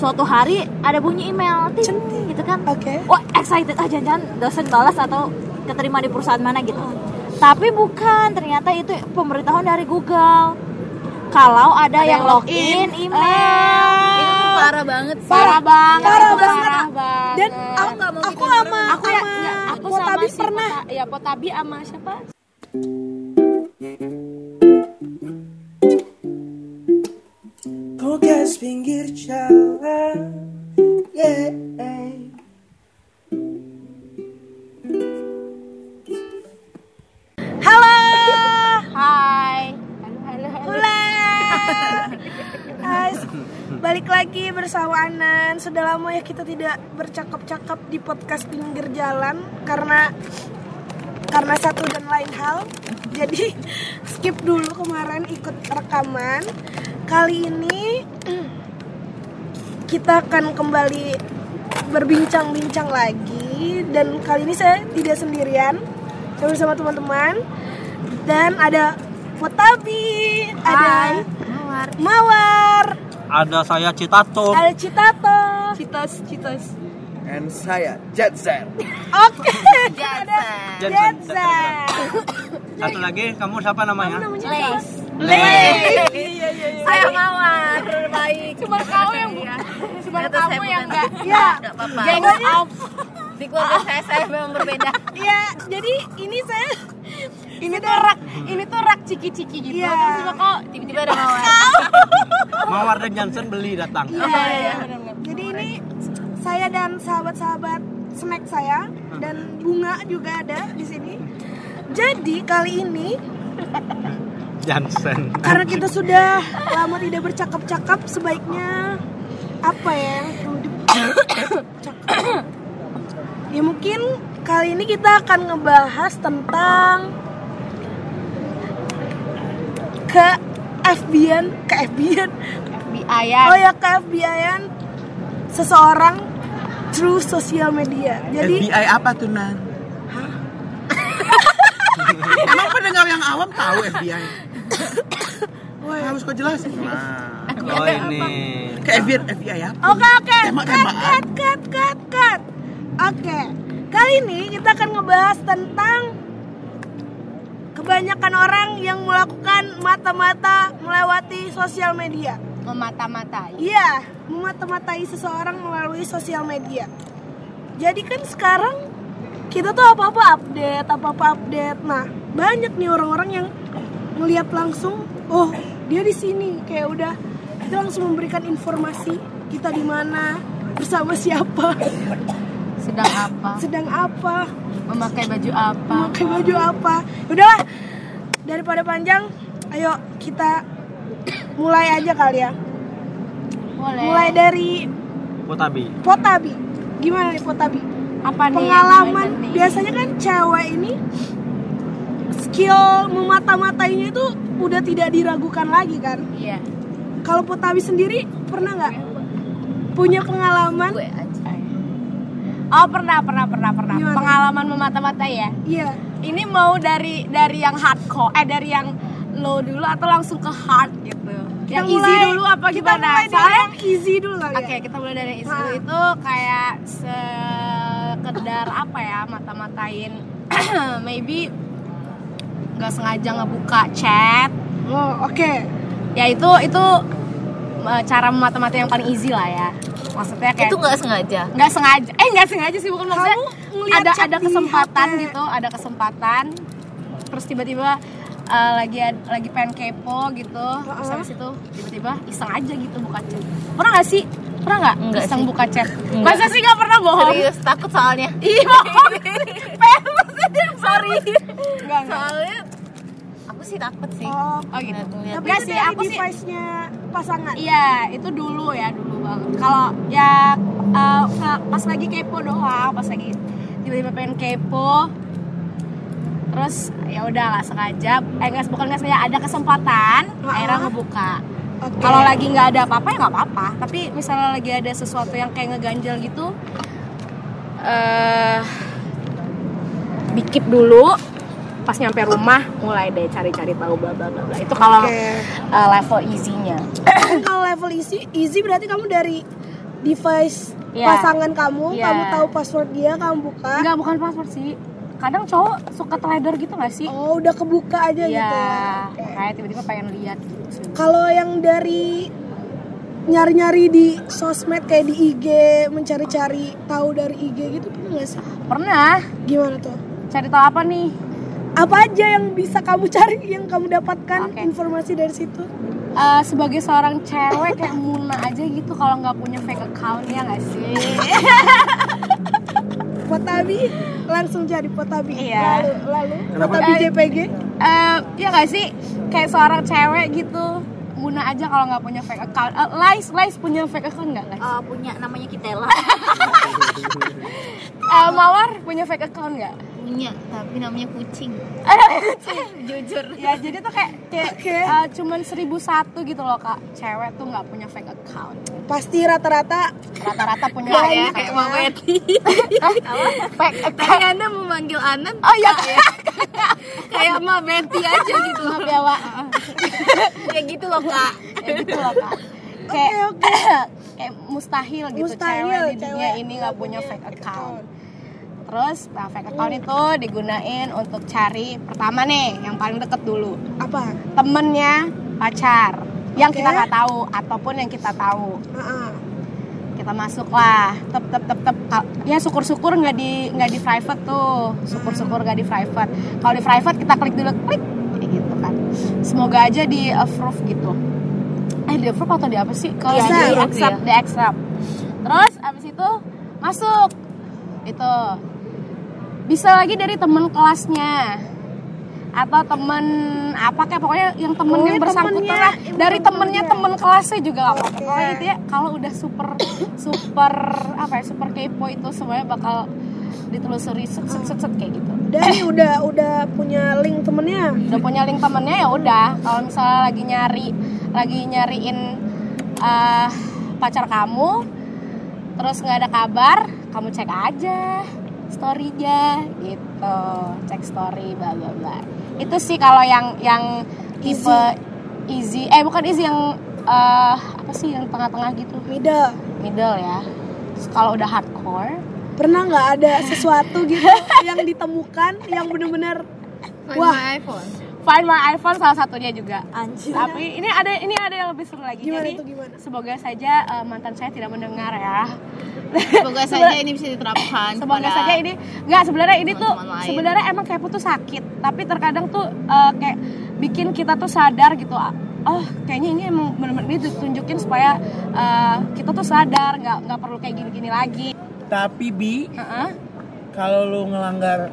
suatu hari ada bunyi email ting gitu kan. Oke. wah excited. Ah jangan-jangan dosen balas atau keterima di perusahaan mana gitu. Tapi bukan ternyata itu pemberitahuan dari Google. Kalau ada, yang login email. Itu tuh parah banget sih. Parah banget Parah itu banget. parah banget. Dan aku nggak mau aku sama aku ya sama nggak, aku Potabi sama si pernah. Pota- ya Potabi sama siapa Tugas pinggir jalan yeah. Halo. Hai halo halo halo Hula. Hai, balik lagi bersama Anan. Sudah lama ya kita tidak bercakap-cakap di podcast pinggir jalan karena karena satu dan lain hal. Jadi skip dulu kemarin ikut rekaman. Kali ini kita akan kembali berbincang-bincang lagi dan kali ini saya tidak sendirian. Saya bersama teman-teman dan ada Potabi, ada mawar Mawar, Ada saya Citato. ada Citato. citos citos And saya Jetson Oke, ada Jensen. Jetson. Satu lagi, kamu siapa namanya? Namanya les siapa? Iya, iya, iya. saya mawar baik cuma kau yang Iya. cuma kamu yang enggak Iya. nggak apa-apa geng off di keluarga saya saya memang berbeda Iya, jadi ini saya ini tuh rak ini tuh rak ciki-ciki gitu Iya. terus juga kok tiba-tiba ada mawar Mawar dan Johnson beli datang. Iya, iya. Jadi ini saya dan sahabat-sahabat snack saya dan bunga juga ada di sini. Jadi kali ini Johnson. karena kita sudah lama tidak bercakap-cakap sebaiknya apa ya yang perlu ya mungkin kali ini kita akan ngebahas tentang ke FBI-an, ke FBI-an. FBI Oh ya ke FBI-an seseorang through sosial media. Jadi FBI apa tuh Nan? Emang pendengar yang awam tahu FBI? Harus kau jelasin. Nah, Oh ini. ke FBI, FBI apa? Oke oke, cut cut cut cut. Oke, kali ini kita akan ngebahas tentang kebanyakan orang yang melakukan mata-mata melewati sosial media. Memata-matai Iya, memata-matai seseorang melalui sosial media. Jadi kan sekarang kita tuh apa-apa update, apa-apa update. Nah, banyak nih orang-orang yang melihat langsung, oh dia di sini, kayak udah kita langsung memberikan informasi kita di mana, bersama siapa, sedang apa sedang apa, memakai baju apa pakai baju apa. Udahlah, daripada panjang, ayo kita mulai aja kali ya. boleh Mulai dari Potabi. Potabi. Gimana nih Potabi? apa nih pengalaman nih? biasanya kan cewek ini skill memata-matainya itu udah tidak diragukan lagi kan iya kalau Potabi sendiri pernah nggak punya pengalaman gue aja oh pernah pernah pernah pernah Gimana? pengalaman memata-matai ya iya ini mau dari dari yang hardcore eh dari yang low dulu atau langsung ke hard gitu yang Kita easy mulai- dulu apa kita gimana? mulai soalnya yang easy dulu kali Oke, ya kita mulai dari isu Ah. itu kayak sekedar apa ya mata-matain. Maybe nggak sengaja ngebuka chat. oh oke. Ya itu itu eh, cara mata-matain yang paling easy lah ya. Maksudnya kayak itu nggak sengaja? Nggak sengaja. Eh nggak sengaja sih bukan maksudnya Kamu ada ada kesempatan gitu ada kesempatan. Terus tiba-tiba eh, lagi lagi pengen kepo gitu terus Uh-uh. habis itu tiba-tiba iseng aja gitu buka chat pernah nggak sih pernah nggak Enggak iseng sih. buka chat Enggak. masa sih nggak pernah bohong serius takut soalnya Ih, bohong. Sorry. Enggak, enggak. soalnya aku sih takut sih oh Oh gitu. Ngeliat- tapi Enggak itu sih, aku sih device-nya pasangan Iya, itu dulu ya, dulu banget. Kalau ya ke- pas lagi kepo doang, pas lagi tiba-tiba pengen kepo. Terus ya udah nggak sengaja, eh nggak bukan nggak sengaja ada kesempatan, Uh-uh. akhirnya ngebuka. Oke. Kalau lagi nggak ada apa-apa ya nggak apa-apa. Tapi misalnya lagi ada sesuatu yang kayak ngeganjel gitu, eh dikip dulu. Pas nyampe rumah mulai deh cari-cari tahu bla bla bla. Itu kalau Oke. eh, level easy-nya. kalau level easy easy berarti kamu dari device Iya. pasangan kamu, Iya. kamu tahu password dia, kamu buka. Enggak, bukan password sih. Kadang cowok suka teledor gitu gak sih? Oh, udah kebuka aja Iya, gitu. ya. Kayak tiba-tiba pengen lihat gitu. Kalau yang dari nyari-nyari di sosmed kayak di IG, mencari-cari tahu dari IG gitu pernah nggak sih? Pernah Gimana tuh? cari tahu apa nih? Apa aja yang bisa kamu cari, yang kamu dapatkan Oke. informasi dari situ? Eh, sebagai seorang cewek kayak Muna aja gitu kalau nggak punya fake account ya nggak sih? Potabi langsung cari Potabi. Iya. Lalu, lalu Kenapa? Potabi Eh, JPG. Eh, ya nggak sih kayak seorang cewek gitu Muna aja kalau nggak punya fake account. Eh, Lais, Lais punya fake account nggak Lais? Eh, punya namanya Kitela Eh, Mawar punya fake account nggak? Punya tapi namanya kucing. Jujur. Ya jadi tuh kayak kayak Oke. eh, cuman seribu satu gitu loh kak. Cewek tuh nggak punya fake account. Pasti rata-rata rata-rata punya Enggak ya, kayak Eti. Fake account. Anda memanggil Anan oh iya. Kayak Mama Betty aja gitu maaf ya Wak. Kayak gitu loh kak. Ya gitu loh kak. Kayak kayak mustahil gitu Mustahil cewek di dunia cewek ini nggak punya fake fake account terus nah fake account itu digunain untuk cari pertama nih yang paling deket dulu. Apa? temennya pacar yang Oke. kita nggak tahu ataupun yang kita tahu. Kita masuk lah. Tep tep tep tep. Ya syukur syukur nggak di nggak di private tuh. Syukur syukur nggak di private. Kalau di private kita klik dulu klik. Gitu kan. Semoga aja di approve gitu. Eh di approve atau di apa sih? Kalau Iya, di accept approve di accept terus abis itu masuk. Itu bisa lagi dari teman kelasnya. Atau temen apa kayak pokoknya yang temen Pokoknya yang bersangkutan temennya, lah. dari temennya. temen kelasnya juga gak apa-apa. Oke. pokoknya itu ya kalau udah super super apa ya super kepo itu semuanya bakal ditelusuri set set set, set, kayak gitu. Dan nih udah udah punya link temennya. udah punya link temennya ya udah. Kalau misalnya lagi nyari lagi nyariin eh, pacar kamu terus nggak ada kabar kamu cek aja storynya gitu. Cek story bla bla bla. Itu sih kalau yang yang tipe easy. Eh bukan easy yang eh, apa sih yang tengah-tengah gitu? Middle. middle ya. Kalau udah hardcore. Pernah nggak ada sesuatu gitu yang ditemukan yang bener-bener Wah. Wah. iPhone Find My iPhone salah satunya juga Anjir Tapi ini ada ini ada yang lebih seru lagi. Gimana Jadi itu, gimana? semoga saja eh, mantan saya tidak mendengar ya. Semoga saja ini bisa diterapkan Semoga saja ini nggak sebenarnya ini tuh sebenarnya emang kepo tuh sakit, tapi terkadang tuh eh, kayak bikin kita tuh sadar gitu. Oh, kayaknya ini emang benar-benar ini ditunjukin supaya eh, kita tuh sadar nggak nggak perlu kayak gini-gini lagi. Tapi bi, Heeh. kalau lu ngelanggar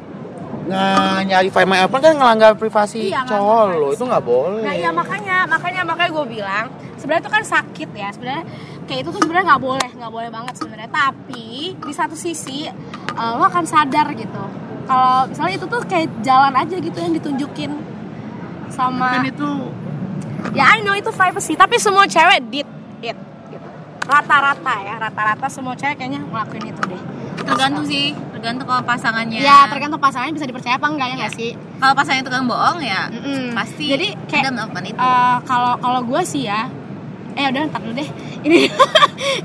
nggak nyari find my iPhone kan ngelanggar privasi Iya, cowok lo itu nggak boleh. Nah iya makanya makanya makanya gue bilang sebenarnya itu kan sakit ya sebenarnya kayak itu tuh sebenarnya nggak boleh nggak boleh banget sebenarnya. Tapi di satu sisi eh, lo akan sadar gitu. Kalau misalnya itu tuh kayak jalan aja gitu yang ditunjukin sama Kan itu ya I know itu privacy tapi semua cewek did it gitu. Rata-rata ya rata-rata semua cewek kayaknya ngelakuin itu deh Tergantung sih Tergantung kalau pasangannya ya tergantung pasangannya bisa dipercaya apa enggak ya nggak sih Kalau pasangannya tukang bohong ya Mm-mm. Pasti jadi kayak Anda melakukan itu Eh, kalau kalau gue sih ya eh udah ntar dulu deh ini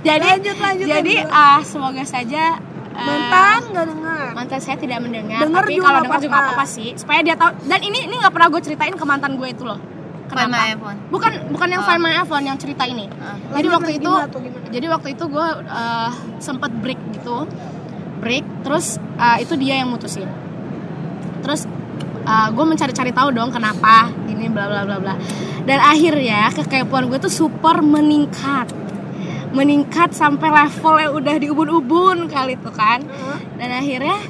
jadi Lanjut, lanjut, jadi lanjut. ah semoga saja eh, mantan nggak dengar. mantan saya tidak mendengar Dengar tapi kalau dengar juga apa-apa. apa-apa sih supaya dia tahu dan ini ini nggak pernah gue ceritain ke mantan gue itu loh Find kenapa my iPhone. bukan bukan yang Oh. find my iPhone yang cerita ini Ah. jadi waktu itu jadi waktu itu gue eh, sempet break gitu break terus eh, itu dia yang mutusin. Terus gue mencari-cari tahu dong kenapa ini bla bla bla bla. Dan akhirnya kekepoan gue tuh super meningkat. Meningkat sampai level yang udah di ubun-ubun kali itu kan. Dan akhirnya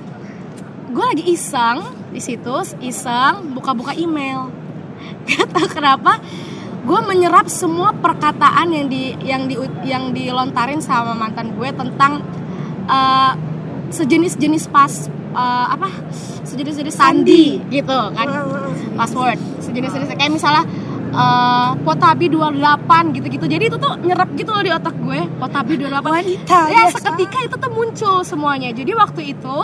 gue lagi iseng di situ iseng buka-buka email. Gak tau kenapa gue menyerap semua perkataan yang di yang di yang dilontarin sama mantan gue tentang eh, sejenis-jenis pas eh, apa sejenis-jenis sandi gitu kan password sejenis-jenis kayak misalnya eh, Potabi 28 gitu-gitu. Jadi itu tuh nyerap gitu loh di otak gue Potabi 28 Wanita, ya biasa. seketika itu tuh muncul semuanya. Jadi waktu itu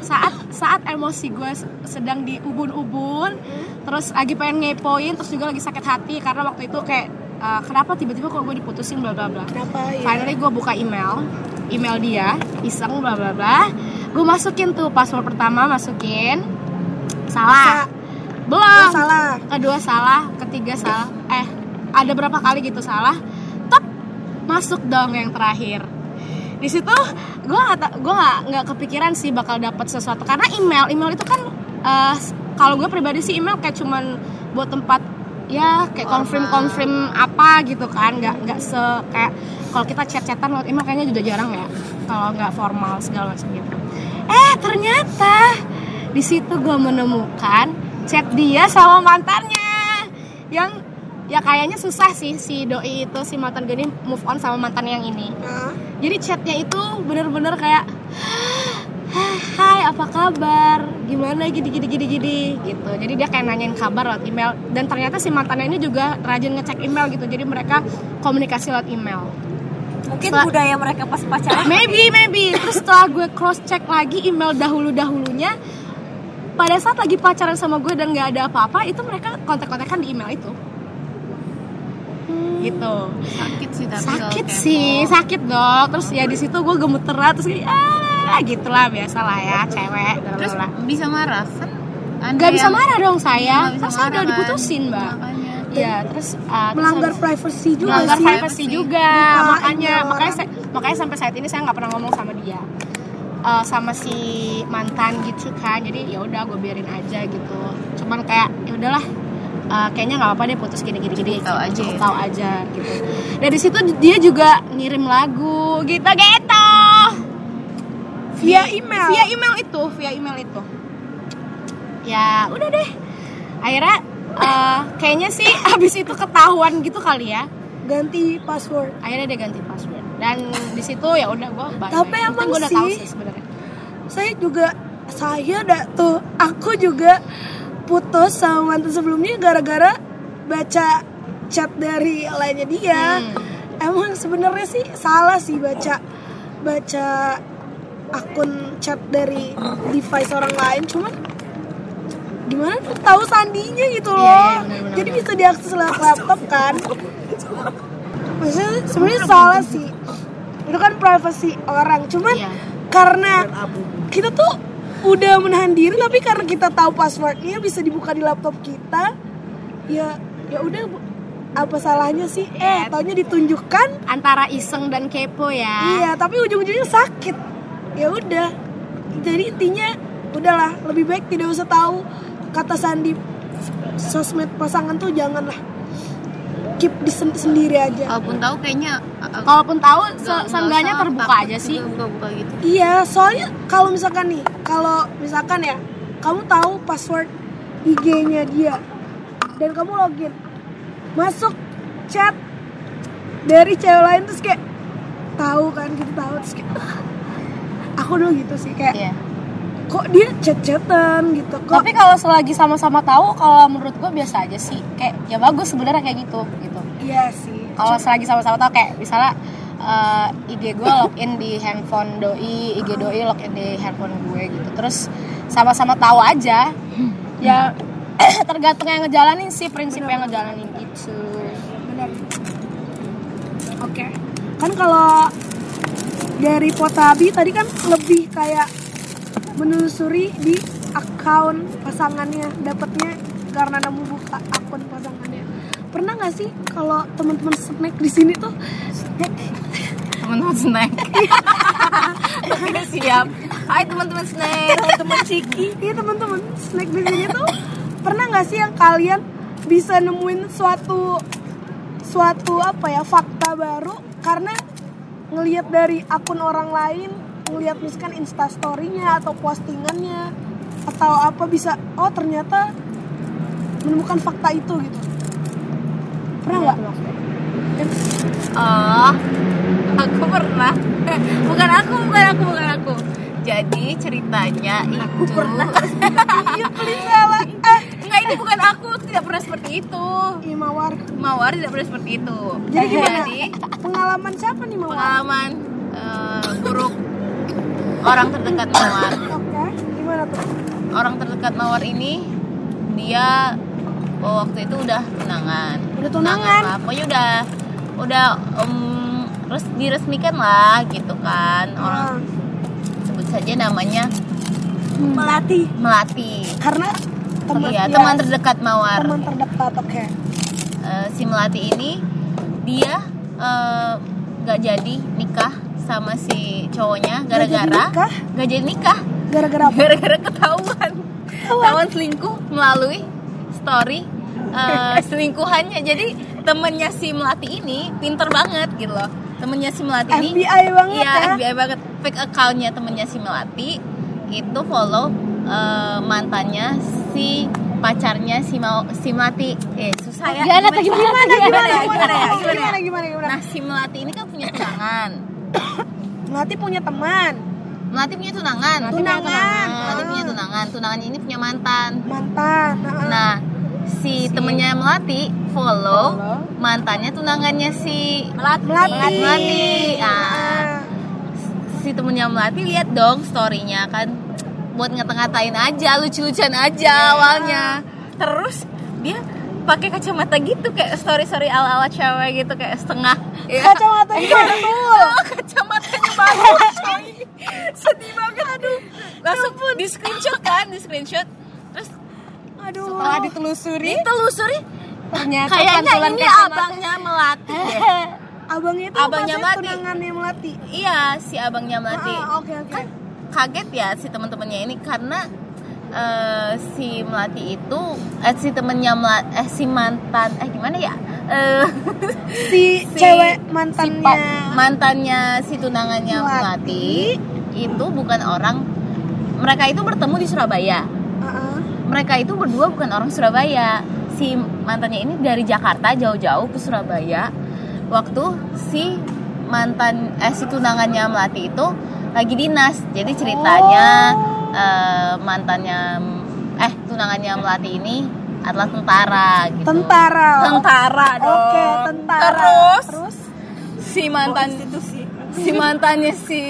saat saat emosi gue se- sedang di ubun-ubun terus lagi pengen ngepoin terus juga lagi sakit hati karena waktu itu kayak uh, kenapa tiba-tiba kok gue diputusin bla bla bla. Kenapa ya? finally gue buka email email dia iseng bla bla bla. Gue masukin tuh password pertama masukin. Salah. Belum. Salah. kedua salah ketiga salah. Eh ada berapa kali gitu salah? Tep masuk dong yang terakhir. Di situ gue nggak gue nggak nggak kepikiran sih bakal dapat sesuatu. Karena email email itu kan eh, kalau gue pribadi sih email kayak cuman buat tempat ya kayak confirm confirm apa gitu kan nggak nggak se kayak kalau kita chat chatan lewat email kayaknya juga jarang ya kalau nggak formal segala macam gitu. Eh ternyata di situ gue menemukan chat dia sama mantannya yang ya kayaknya susah sih si doi itu si mantan gue ini move on sama mantan yang ini. Jadi chatnya itu bener-bener kayak Hai apa kabar? Gimana? Gini gini gini gini. Gitu. Jadi dia kayak nanyain kabar lewat email. Dan ternyata si mantannya ini juga rajin ngecek email gitu. Jadi mereka komunikasi lewat email. Mungkin Setelah- budaya mereka pas pacaran. maybe maybe. Terus setelah gue cross check lagi email dahulu dahulunya pada saat lagi pacaran sama gue dan nggak ada apa-apa itu mereka kontak-kontakan di email itu. Gitu. Sakit sih tapi sakit kepo. sih sakit dok. Terus ya di situ gue gemeteran terus kayak ah gitulah biasa lah ya cewek terus lah bisa marah kan? Nggak bisa marah dong saya. Kan saya udah marah, kan? diputusin mbak? Makanya. Iya terus terus melanggar habis- privacy juga melanggar sih. privacy juga. Buka makanya makanya saya, makanya sampai saat ini saya nggak pernah ngomong sama dia. Eh, sama si mantan gitu kan. Jadi ya udah gue biarin aja gitu. Cuman kayak ya udahlah. Eh, kayaknya nggak apa-apa deh putus gini gini gini. Tahu aja. ya. tahu aja gitu. Dari situ dia juga ngirim lagu gitu gitu via email. Via email itu via email itu. Ya udah deh. Akhirnya eh, kayaknya sih abis itu ketahuan gitu kali ya. Ganti password. Akhirnya dia ganti password. Dan di situ ya udah gue Tapi emang gue udah tahu sih- sih sebenarnya. saya juga saya dah tuh aku juga putus sama mantan sebelumnya gara-gara baca chat dari lainnya dia. Hmm. emang sebenarnya sih salah sih baca baca akun chat dari device orang lain cuman gimana tuh? Tahu sandinya gitu loh. Iya, iya, benar-benar. jadi bisa diakses lewat laptop kan? Maksudnya sebenarnya salah sih. Itu kan privacy orang cuman Iya. karena kita tuh udah menahan diri tapi karena kita tahu passwordnya bisa dibuka di laptop kita ya ya udah apa salahnya sih? Eh Iya. taunya ditunjukkan antara iseng dan kepo ya. Iya tapi ujung-ujungnya sakit ya udah. Jadi intinya udahlah lebih baik tidak usah tahu kata sandi sosmed pasangan tuh janganlah. Keep di sen- sendiri aja. Kalaupun tahu kayaknya uh, kalaupun tahu se nggak seenggaknya terbuka aja sih. buka-buka gitu. Iya, soalnya kalau misalkan nih, kalau misalkan ya, kamu tahu password IG-nya dia dan kamu login, masuk chat dari cewek lain terus kayak tahu kan gitu tahu terus kayak. Aku dulu gitu sih kayak Iya. kok dia chat-chatan gitu kok tapi kalau selagi sama-sama tahu kalau menurut gue biasa aja sih kayak ya bagus sebenarnya kayak gitu gitu iya sih kalau selagi sama-sama tahu kayak misalnya eh, IG gue login di handphone doi, IG doi login di handphone gue gitu. Terus sama-sama tahu aja. Ya tergantung yang ngejalanin sih prinsip yang ngejalanin itu. benar oke kan kalau dari Potabi tadi kan lebih kayak menelusuri di akun pasangannya dapatnya karena nemu buka akun pasangannya. Pernah nggak sih kalau teman-teman snack di sini tuh? Teman-teman snack. Oke, siap. Hai teman-teman snack. Teman Ciki. Iya teman-teman snack di sini tuh. Pernah nggak sih yang kalian bisa nemuin suatu suatu apa ya fakta baru? Karena ngelihat dari akun orang lain ngelihat misalkan instastorynya atau postingannya atau apa bisa oh ternyata menemukan fakta itu gitu pernah nggak Oh, aku pernah. Bukan aku, bukan aku, bukan aku. Jadi ceritanya itu pernah. iya paling salah eh Enggak, ini bukan aku. Tidak pernah seperti itu. iya mawar Mawar tidak pernah seperti itu. jadi gimana Jadi, pengalaman siapa nih mawar pengalaman eh, buruk orang terdekat Mawar. oke gimana tuh Orang terdekat Mawar ini dia oh, waktu itu udah tunangan Udah tunangan. lah. pokoknya udah udah em, terus diresmikan lah gitu kan orang Ah, sebut saja namanya melatih melati karena teman iya ya, teman terdekat mawar. Teman terdekat oke. Eh, si melati ini dia eh, nggak jadi nikah sama si cowoknya gara-gara nggak jadi nikah. Gara-gara gara-gara ketahuan. Ketahuan? Selingkuh melalui story eh, selingkuhannya. Jadi temennya si melati ini pinter banget gitu loh. Temennya si melati ini FBI banget iya ya? FBI banget. Fake accountnya temennya si melati itu follow eh, mantannya si pacarnya si mau si melati. Eh susah ya. Gimana gimana gimana, tuh, gimana, gimana, ya, gimana, ya, gimana, ya? gimana gimana nah si melati ini kan punya tunangan. Melatih punya teman. Melati punya tunangan. Tunangan. melati punya tunangan. Tunangannya ini punya mantan. Mantan nah, Nah, si, temennya Melati follow, mantannya tunangannya si Melati. Melati. Ah, Ah. si temennya Melati lihat dong storynya kan buat ngata-ngatain aja, lucu-lucuan aja awalnya. Terus dia pakai kacamata gitu kayak story-story ala-ala cewek gitu kayak setengah. Ya. kacamata itu betul. Kacamatanya bagus coy sedih banget. Aduh. Langsung di screenshot kan di screenshot. Terus aduh. Setelah ditelusuri. Ditelusuri. Ternyata kayaknya ini kacamata. abangnya melati deh. abangnya itu Abangnya Melati. tunangannya melati? Iya si abangnya melati. Ah, oke oke. Kan kaget ya si teman-temannya ini karena eh, si melati itu eh, si temennya melati eh si mantan eh gimana ya Eh, si, si- cewek si mantannya pa- mantannya si tunangannya Melati. melati itu bukan orang mereka itu bertemu di Surabaya ah. mereka itu berdua bukan orang Surabaya si mantannya ini dari Jakarta jauh-jauh ke Surabaya waktu si mantan eh si tunangannya melati itu lagi dinas jadi ceritanya eh, mantannya eh tunangannya melati ini adalah tentara gitu. Tentara. Tentara dong. oke tentara. Terus, terus? si mantan itu si mantannya si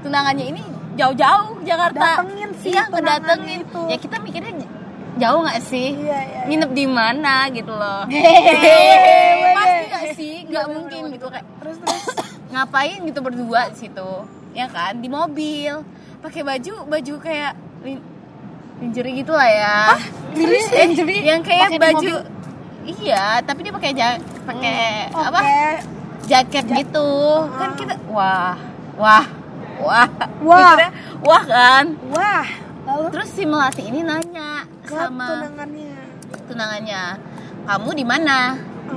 tunangannya ini jauh-jauh Jakarta. Datengin si iya ngedatengin. itu. ya kita mikirnya jauh nggak sih? Iya iya nginep di mana gitu loh. Hehehe. pasti nggak sih? Nggak mungkin gitu kayak. Terus terus ngapain gitu berdua di situ? Ya kan? Di mobil. Pakai baju baju kayak lin- lingerie gitu lah ya Terus lingerie? yang kayak baju iya tapi dia pakai ja pakai oke apa? jaket gitu. Kan kita wah wah wah. Wah. Mikirnya, wah kan? Wah lalu? Terus si melati ini nanya sama tunangannya. tunangannya kamu di mana?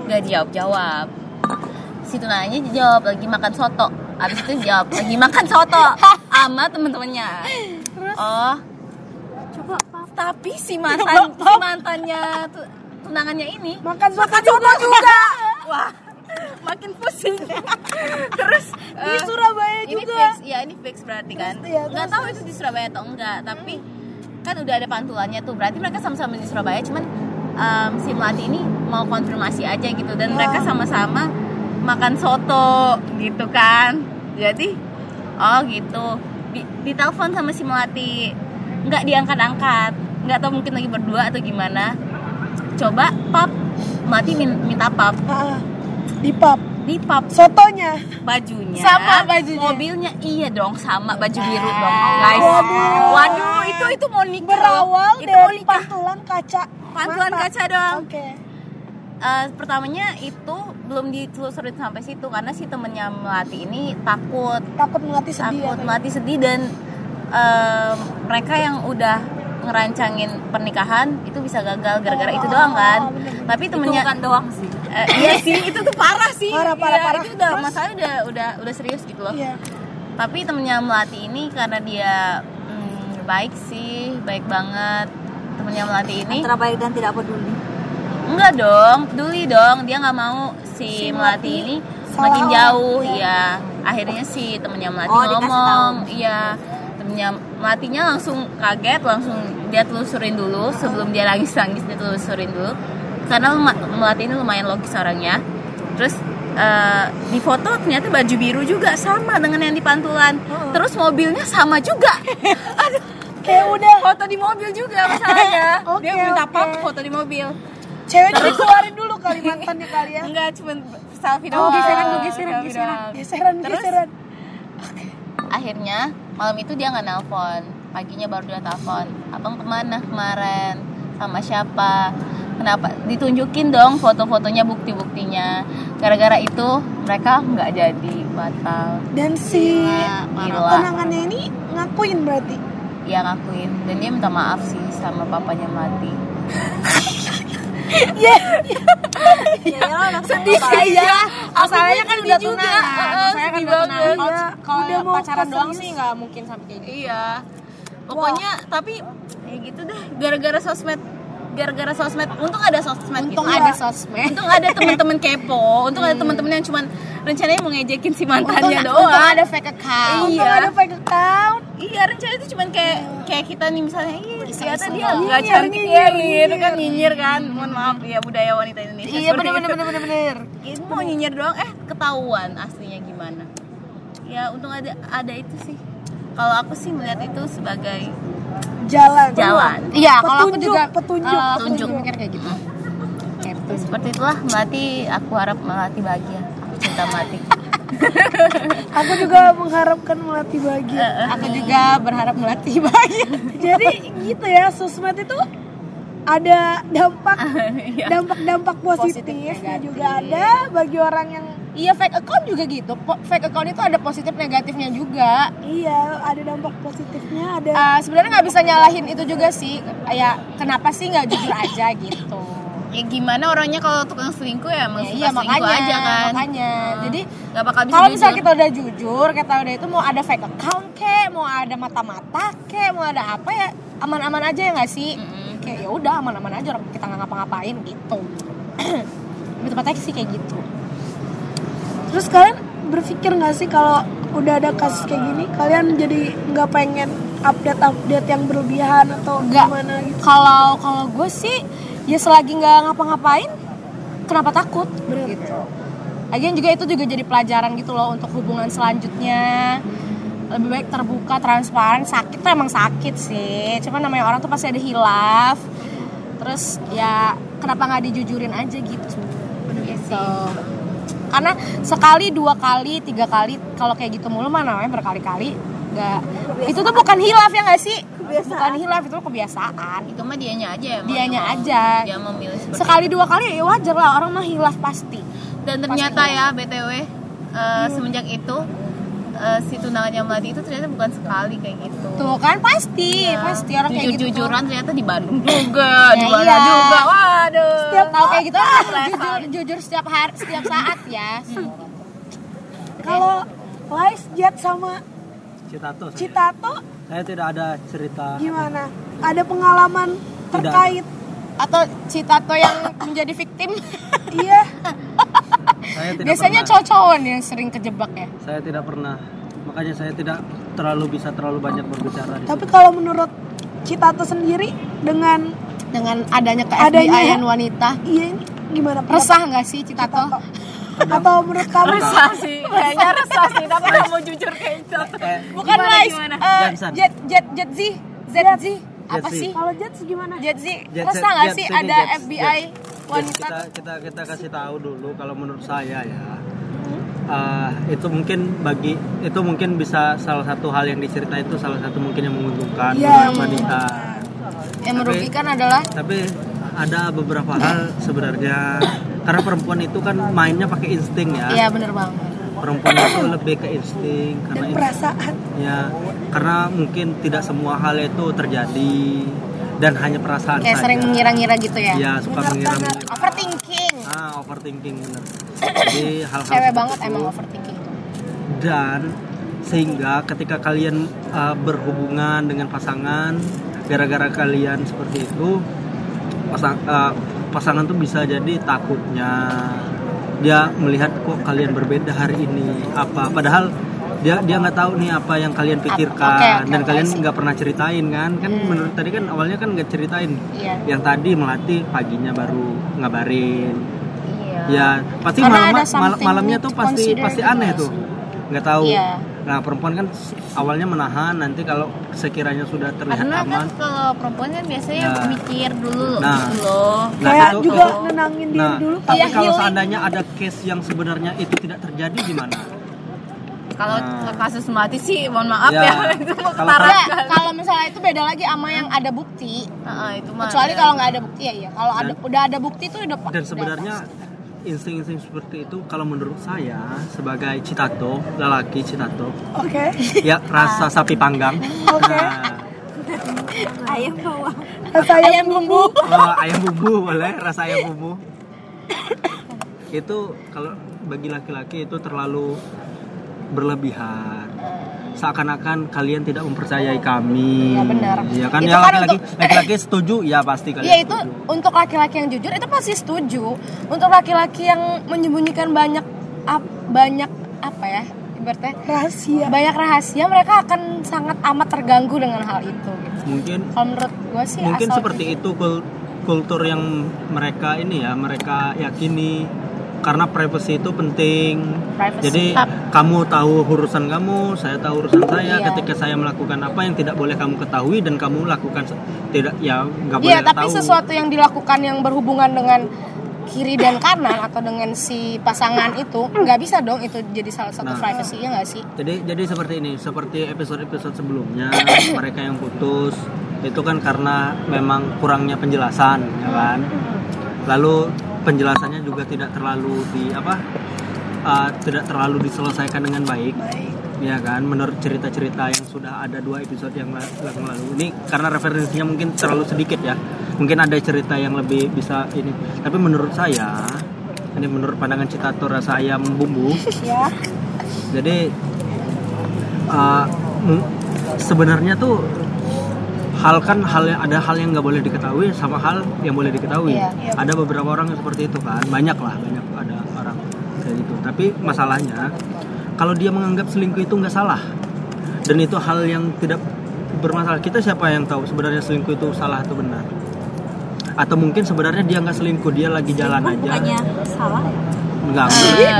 Nggak jawab jawab si tunangannya jawab lagi makan soto. Abis itu jawab lagi makan soto sama temen-temennya. Oh. Coba tapi si mantan si mantannya tu- tunangannya ini makan soto makan juga, soto juga. Wah. Makin pusing. Terus di eh, Surabaya ini juga. fix. Ya ini fix berarti kan. Terus, iya, nggak terus, tahu itu di Surabaya atau enggak tapi kan udah ada pantulannya tuh. Berarti mereka sama-sama di Surabaya cuman em, si melati ini mau konfirmasi aja gitu. Dan mereka sama-sama makan soto gitu kan. Jadi oh gitu. Di, ditelepon sama si melati. Nggak diangkat-angkat. Nggak tahu mungkin lagi berdua atau gimana. Coba pap. Melati min- minta pap. Ah, ah. di pub di pap. Sotonya. Bajunya. Sama bajunya. mobilnya. Iya dong sama. Baju biru dong guys. Waduh. waduh itu itu mau nikah berawal itu mau dari nikah. pantulan kaca. Pantulan mata. kaca dong. Oke Eh, pertamanya itu belum ditelusurin sampai situ karena si temennya melati ini takut. Takut melati sedih takut ya, melati sedih dan em, mereka yang udah ngerancangin pernikahan itu bisa gagal gara-gara itu doang kan. tapi temennya bukan doang sih. Eh, iya sih itu tuh parah sih. Parah, parah, Iya, parah. itu udah Terus? masalah udah udah udah serius gitu loh. Iya. Tapi temennya melati ini karena dia hmm, baik sih baik banget. Temennya melati ini antara baik dan tidak peduli enggak dong peduli dong. Dia nggak mau si, Si melati ini makin jauh ya. ya akhirnya si temennya melati Oh, ngomong iya. Temennya melatinya langsung kaget langsung dia telusurin dulu. Sebelum dia nangis nangis dia telusurin dulu. Karena Mel- melati ini lumayan logis orangnya. Terus eh, di foto ternyata baju biru juga sama dengan yang di pantulan. Terus mobilnya sama juga. Aduh kayak udah foto di mobil juga masalahnya. Dia Oke, minta oke. pap foto di mobil Ceweknya dikeluarin dulu kali mantannya kali ya. enggak cuman selfie Oh, doang. geseran dulu, geseran, selfie geseran. Geseran, Terus? geseran. akhirnya malam itu dia nggak nelpon. Paginya baru dia telepon. Abang ke mana kemarin? Sama siapa? Kenapa? Ditunjukin dong foto-fotonya bukti-buktinya. Gara-gara itu mereka nggak jadi. Batal. Dan si tunangannya ini ngakuin berarti. dia ngakuin. Dan dia minta maaf sih sama papanya mati Iya. sedih. sih ya masalahnya kan udah tunangan masalahnya kan udah tunangan kalau pacaran doang sih nggak mungkin sampai kayak gitu. Iya. Pokoknya tapi ya gitu deh gara-gara sosmed gara-gara sosmed. Untung ada sosmed untung gitu. ada sosmed. Untung ada teman-teman kepo. Untung ada teman-teman yang cuman rencananya mau ngejekin si untung, mantannya untung doang. ada fake account. Untung Iya. ada fake account. iya rencana itu cuman kayak kayak kita nih misalnya iya ternyata dia nggak cantik ya gitu kan nyinyir. kan. Mohon maaf ya budaya wanita Indonesia iya bener bener itu. bener bener. Bener Ini mau nyinyir doang eh ketahuan aslinya gimana. Ya untung ada ada itu sih. Kalau aku sih melihat itu sebagai Jalan. jalan iya kalau aku juga petunjuk, aku petunjuk. mikir kayak gitu petunjuk seperti itulah melati aku harap melati bahagia aku cinta mati Aku juga mengharapkan melatih bahagia. aku juga berharap melatih bahagia Jadi gitu ya, sosmed itu ada dampak Iya. dampak-dampak Positif, positifnya negatif. juga ada bagi orang yang iya fake account juga gitu. Po- fake account itu ada positif negatifnya juga. Iya ada dampak positifnya ada Eh, sebenarnya nggak bisa nyalahin itu juga sih. Ya kenapa sih nggak jujur aja gitu? Ya gimana orangnya kalau tukang selingkuh ya emang Ya, iya selingkuh makanya aja kan. makanya. Hmm. jadi Gak bakal bisa kalau jujur. misalnya kita udah jujur kita udah itu mau ada fake account kek mau ada mata-mata kek mau ada apa ya aman-aman aja ya nggak sih? Mm-mm. kayak ya udah aman-aman aja orang kita nggak ngapa-ngapain gitu. Lebih tepatnya sih kayak gitu terus kalian berpikir nggak sih kalau udah ada kasus kayak gini kalian jadi nggak pengen update-update yang berlebihan atau Nggak. gimana gitu? Kalau kalau gue sih ya selagi nggak ngapa-ngapain kenapa takut? Gitu. Lagian juga itu juga jadi pelajaran gitu loh untuk hubungan selanjutnya. Lebih baik terbuka transparan. Sakit tuh emang sakit sih. Cuman namanya orang tuh pasti ada hilaf. Terus ya kenapa nggak dijujurin aja gitu? Gitu karena sekali dua kali tiga kali kalau kayak gitu mulu mah namanya berkali-kali. Nggak. Itu tuh bukan hilaf ya nggak sih? Bukan hilaf itu kebiasaan. Itu mah dianya aja emang. Dianya mau- aja. dia memilih sekali dua kali ya wajar lah. Orang mah hilaf pasti. Dan ternyata ya btw eh, semenjak itu eh, si tunangannya melati itu ternyata bukan sekali kayak gitu. Tuh kan pasti Ya. pasti orang kayak gitu. Jujur-jujuran ternyata di Bandung juga di Ya, mana iya. juga. Waduh. Setiap tahu kayak gitu Ah, jujur jujur setiap hari setiap saat ya. Kalau Lais Jet sama Citato saya. Citato? Saya tidak ada cerita. gimana? Ada pengalaman terkait atau Citato yang menjadi victim? Iya. Saya tidak biasanya pernah. cowok-cowok nih yang sering kejebak ya? Saya tidak pernah. Makanya saya tidak terlalu bisa terlalu banyak berbicara di tapi kalau menurut Citato sendiri dengan dengan adanya ke Adanya- FBI-an wanita? Iya ini gimana? Resah nggak sih Citato atau menurut kamu? Resah sih. Kayaknya resah sih tapi mau jujur kayak itu bukan guys. Jansan. jet jet jet Z. ZZ apa sih? kalau Jet gimana? Jet Z Jet, resah Jet, nggak sih ada Jet, FBI Jet. wanita kita kita kita kasih tahu dulu kalau menurut saya ya. Eh, itu mungkin bagi itu mungkin bisa salah satu hal yang diceritain itu salah satu mungkin yang menguntungkan Iya. buat wanita yang Tapi- merugikan adalah? tapi ada beberapa hal sebenarnya. Karena perempuan itu kan mainnya pakai insting ya. Iya bener banget perempuan itu lebih ke insting dan karena perasaan. Ya karena mungkin tidak semua hal itu terjadi dan hanya perasaan kayak saja. sering mengira-ngira gitu ya? Ya suka mengira overthinking. Ah overthinking bener. Jadi hal-hal cewek banget itu. emang overthinking. Dan sehingga ketika kalian uh, berhubungan dengan pasangan gara-gara kalian seperti itu pasang, uh, pasangan tuh bisa jadi takutnya dia melihat kok kalian berbeda hari ini apa. Padahal dia dia nggak tahu nih apa yang kalian pikirkan. oke, oke, dan kalian nggak pernah ceritain kan? Kan menurut tadi kan awalnya kan nggak ceritain. Iya. Yang tadi melatih paginya baru ngabarin. Iya. Ya pasti Karena malam ada mal- something malamnya tuh pasti pasti aneh tuh? Nggak tahu Iya. nggak Nah perempuan kan awalnya menahan, nanti kalau sekiranya sudah terlihat karena aman, kan kalau perempuan kan biasanya Nah. mikir dulu Nah. gitu loh Nah, kayak itu- juga itu- nenangin diri Nah, dulu tapi Iya, kalau healing. seandainya ada case yang sebenarnya itu tidak terjadi gimana? kalau Nah. kasus mati sih mohon maaf Ya, ya, itu mau kalau- ketara kalau misalnya itu beda lagi sama yang ada bukti. Heeh, itu mah Kecuali ya. kalau nggak ada bukti ya iya. Kalau ada udah ada bukti itu udah Dan sebenarnya insting-insting seperti itu kalau menurut saya sebagai citato, lelaki citato, oke ya rasa sapi panggang. Oke. Nah, ayam bawang rasa ayam bumbu oh, ayam bumbu boleh, rasa ayam bumbu. itu kalau bagi laki-laki itu terlalu berlebihan. Seakan-akan kalian tidak mempercayai kami. Ya, benar. Ya kan Itu ya kan laki-laki untuk- laki-laki setuju ya pasti kalian. Iya itu setuju. untuk laki-laki yang jujur itu pasti setuju. Untuk laki-laki yang menyembunyikan banyak ap- banyak apa ya ibaratnya rahasia banyak rahasia mereka akan sangat amat terganggu dengan hal itu. Gitu. Mungkin Kalau menurut gue sih mungkin asal seperti itu kul- kultur yang mereka ini ya mereka yakini karena privacy itu penting Privacy. jadi kamu tahu urusan kamu saya tahu urusan saya Iya. ketika saya melakukan apa yang tidak boleh kamu ketahui dan kamu lakukan tidak ya nggak boleh Iya, tapi tahu sesuatu yang dilakukan yang berhubungan dengan kiri dan kanan atau dengan si pasangan itu nggak bisa dong itu jadi salah satu Nah. privacy ya nggak sih? jadi jadi seperti ini seperti episode-episode sebelumnya mereka yang putus itu kan karena memang kurangnya penjelasan ya kan lalu penjelasannya juga tidak terlalu di apa uh, tidak terlalu diselesaikan dengan baik. Ya kan? Menurut cerita-cerita yang sudah ada dua episode yang la- yang lalu. Ini karena referensinya mungkin terlalu sedikit ya. Mungkin ada cerita yang lebih bisa ini. Tapi menurut saya ini menurut pandangan citato rasa ayam bumbu. Ya. Jadi uh, sebenarnya tuh hal kan hal yang ada hal yang nggak boleh diketahui sama hal yang boleh diketahui. Iya, iya. Ada beberapa orang yang seperti itu kan, banyak lah, banyak ada orang kayak gitu. Tapi masalahnya kalau dia menganggap selingkuh itu nggak salah dan itu hal yang tidak bermasalah. Kita siapa yang tahu sebenarnya selingkuh itu salah atau benar? Atau mungkin sebenarnya dia nggak selingkuh, dia lagi jalan aja. bukannya salah ya Enggak. Eh, iya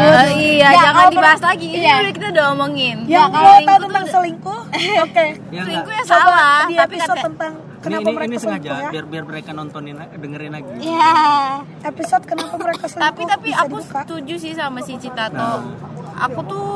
Ya, jangan kalau dibahas lagi ini iya. udah kita udah omongin yang kalau mau tahu tentang selingkuh oke Ya, selingkuh enggak. ya salah di tapi episode kata tentang Ini, kenapa ini, mereka ini sengaja ya biar biar mereka nontonin dengerin lagi. Iya. episode kenapa mereka selingkuh tapi tapi bisa aku dibuka. setuju sih sama si Citato Nah. aku tuh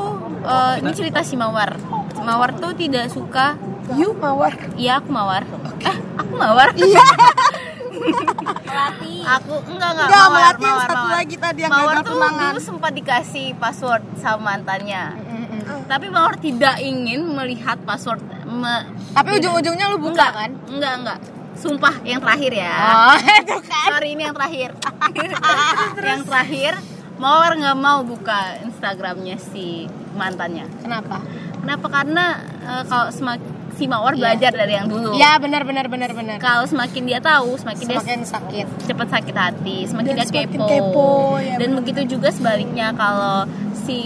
eh, ini cerita si Mawar Mawar tuh tidak suka you mawar iya aku Mawar eh aku Mawar Iya. aku enggak enggak Enggak, Mawar, Melati yang Mawar, satu Mawar. lagi tadi yang Mawar gagal tuh tunangan. dulu sempat dikasih password sama mantannya tapi Mawar tidak ingin melihat password me- Tapi ujung-ujungnya lu buka enggak kan? enggak enggak sumpah yang terakhir ya Oh, itu kan. sorry ini yang terakhir yang terakhir Mawar nggak mau buka Instagramnya si mantannya Kenapa? kenapa karena eh, kalau semak- si Mawar belajar dari yang dulu Ya benar benar benar benar. kalau semakin dia tahu semakin, Semakin sakit. dia cepat sakit hati semakin Dan dia semakin kepo, kepo, ya dan begitu juga sebaliknya kalau si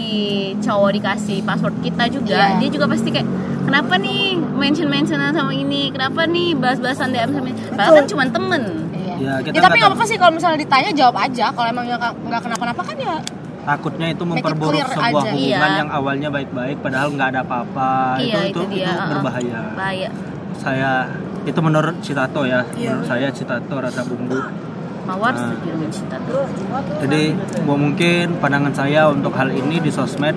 cowok dikasih password kita juga Iya. dia juga pasti kayak kenapa nih mention mentionan sama ini kenapa nih bahas-bahasan DM sama ini padahal kan cuma temen Iya. Ya, kita Ya, tapi nggak apa-apa sih kalau misalnya ditanya jawab aja. Kalau emang nggak nggak kenapa-napa kan ya. Takutnya itu memperburuk sebuah aja. hubungan Iya. yang awalnya baik-baik padahal nggak ada apa-apa iya itu, itu, itu, dia itu berbahaya bahaya saya itu menurut Citato ya Iya. menurut saya Citato rasa bumbu mawar Nah. jadi mau mungkin pandangan saya untuk hal ini di sosmed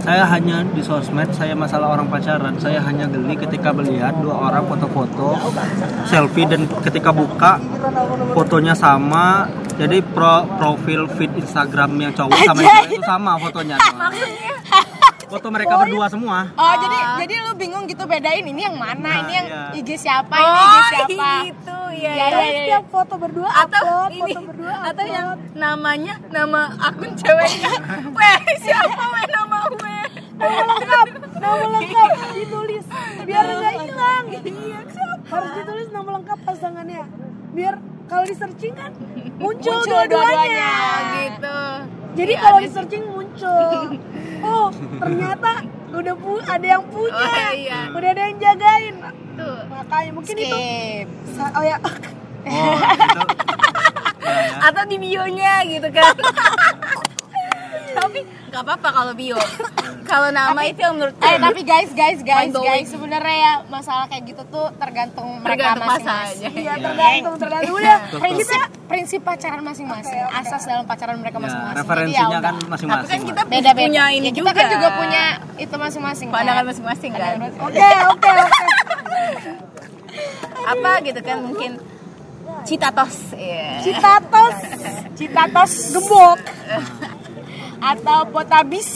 saya hanya di sosmed saya masalah orang pacaran saya hanya geli ketika melihat dua orang foto-foto selfie dan ketika buka fotonya sama. Jadi pro profil feed Instagram yang cowok sama yang cewek itu sama fotonya. Foto mereka berdua semua. Oh, jadi jadi lu bingung gitu bedain ini yang mana, Nah, ini yang iya. IG siapa, ini IG siapa. itu ya Iya, iya, iya. setiap foto berdua atau upload, ini foto berdua atau upload. yang namanya nama akun ceweknya. Weh siapa weh nama weh nama lengkap nama lengkap. Ditulis. Biar nggak hilang. Iya, harus ditulis nama lengkap pasangannya. Biar kalau di searching kan muncul, Muncul dua-duanya dua-duanya. gitu jadi Iya, kalau di searching muncul oh ternyata udah pu ada yang punya. Oh, iya. udah ada yang jagain. Tuh. Makanya mungkin itu. Skip. sa- oh ya. Oh gitu. Ya, ya. atau di bionya gitu kan tapi nggak apa-apa kalau bio. Kalau nama itu yang menurut Eh tapi guys guys guys guys sebenarnya ya masalah kayak gitu tuh tergantung mereka masing-masing. aja Iya tergantung tergantung. Udah Prinsip prinsip pacaran masing-masing, asas dalam pacaran mereka Ya, masing-masing. Jadi referensinya ya kan masing-masing. tapi kan kita beda beda. punya ini ya, kita juga. kan juga punya itu masing-masing. pandangan kan. masing-masing kan? Oke oke oke. Apa gitu kan mungkin citatos ya Citatos. Citatos gembok atau potabis.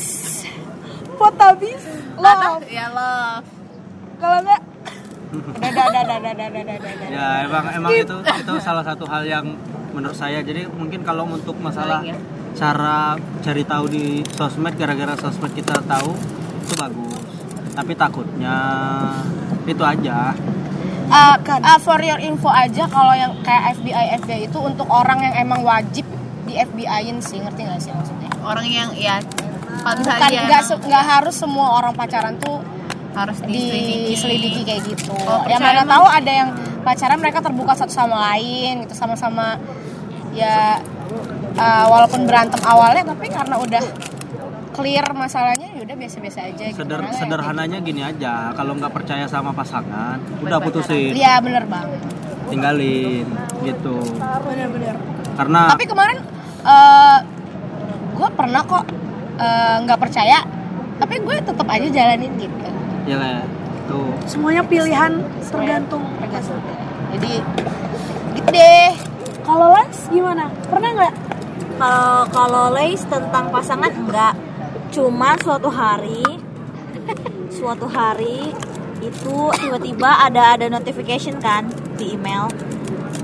Potabis Atau- love ya love kalau enggak Udah udah udah udah udah udah udah udah. udah. Ya emang emang itu itu salah satu hal yang menurut saya jadi mungkin kalau untuk masalah ya. cara cari tahu di sosmed gara-gara sosmed kita tahu itu bagus. Tapi takutnya itu aja. Uh, uh, for your info aja kalau yang kayak FBI FBI itu untuk orang yang emang wajib di FBI-in sih ngerti gak sih maksudnya? Orang yang ya kalau Bukan misalnya nggak se- nggak harus semua orang pacaran tuh harus diselidiki diselidiki kayak gitu. Oh, yang percaya mana emang. tahu ada yang pacaran mereka terbuka satu sama lain gitu sama-sama ya uh, walaupun berantem awalnya tapi karena udah clear masalahnya ya udah biasa-biasa aja gitu. Seder- Karena sederhananya gini aja, kalau nggak percaya sama pasangan, udah putusin, Iya bener banget. tinggalin gitu. bener-bener Karena Tapi kemarin uh, gue pernah kok uh, nggak percaya, tapi gue tetap aja jalanin gitu. ya kayak tuh semuanya pilihan tergantung Tergantung. Jadi gitu deh. kalau Lens gimana pernah nggak Kalau kalau Lace tentang pasangan enggak. Cuma suatu hari suatu hari itu tiba-tiba ada ada notification kan di email.